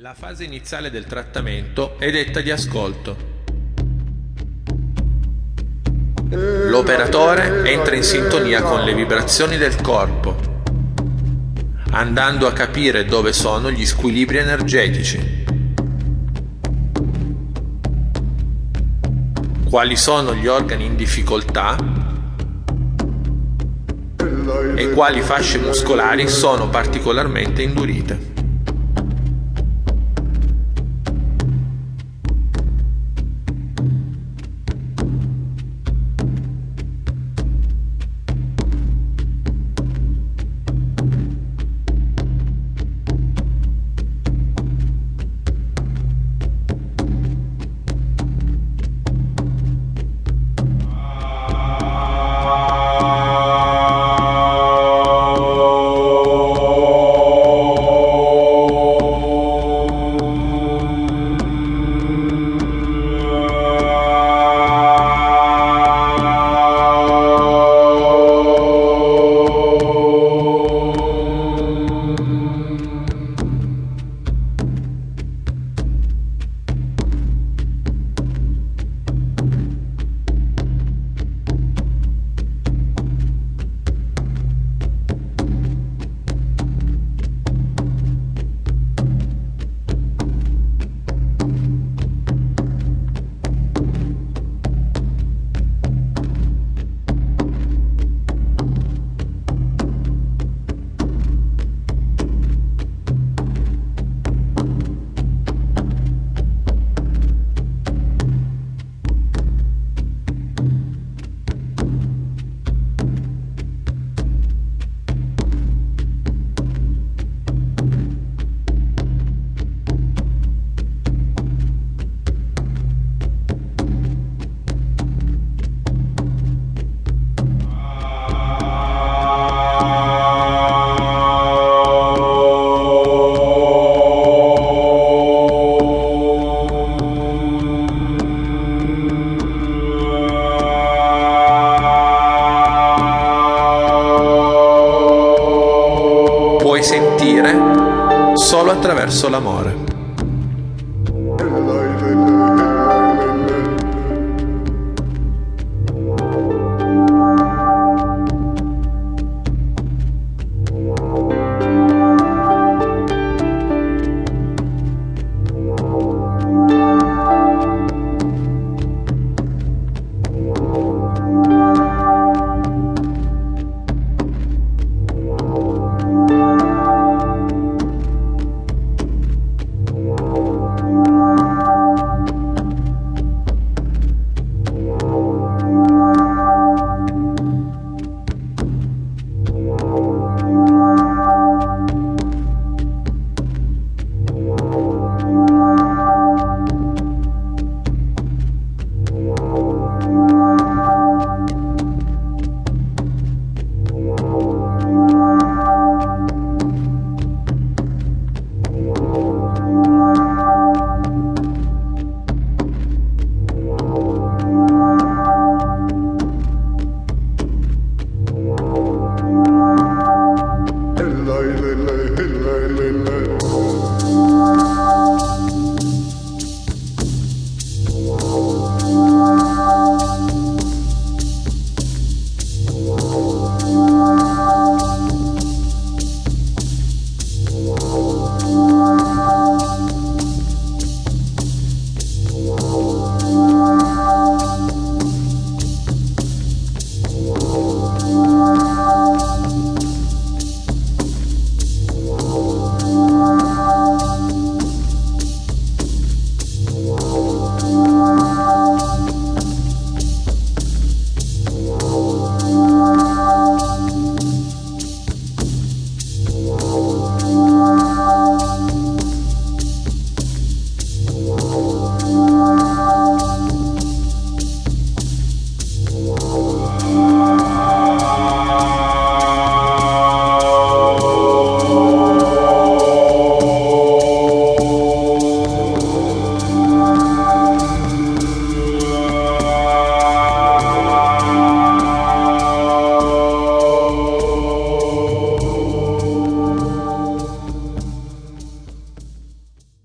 La fase iniziale del trattamento è detta di ascolto. L'operatore entra in sintonia con le vibrazioni del corpo, andando a capire dove sono gli squilibri energetici, quali sono gli organi in difficoltà e quali fasce muscolari sono particolarmente indurite. attraverso l'amore.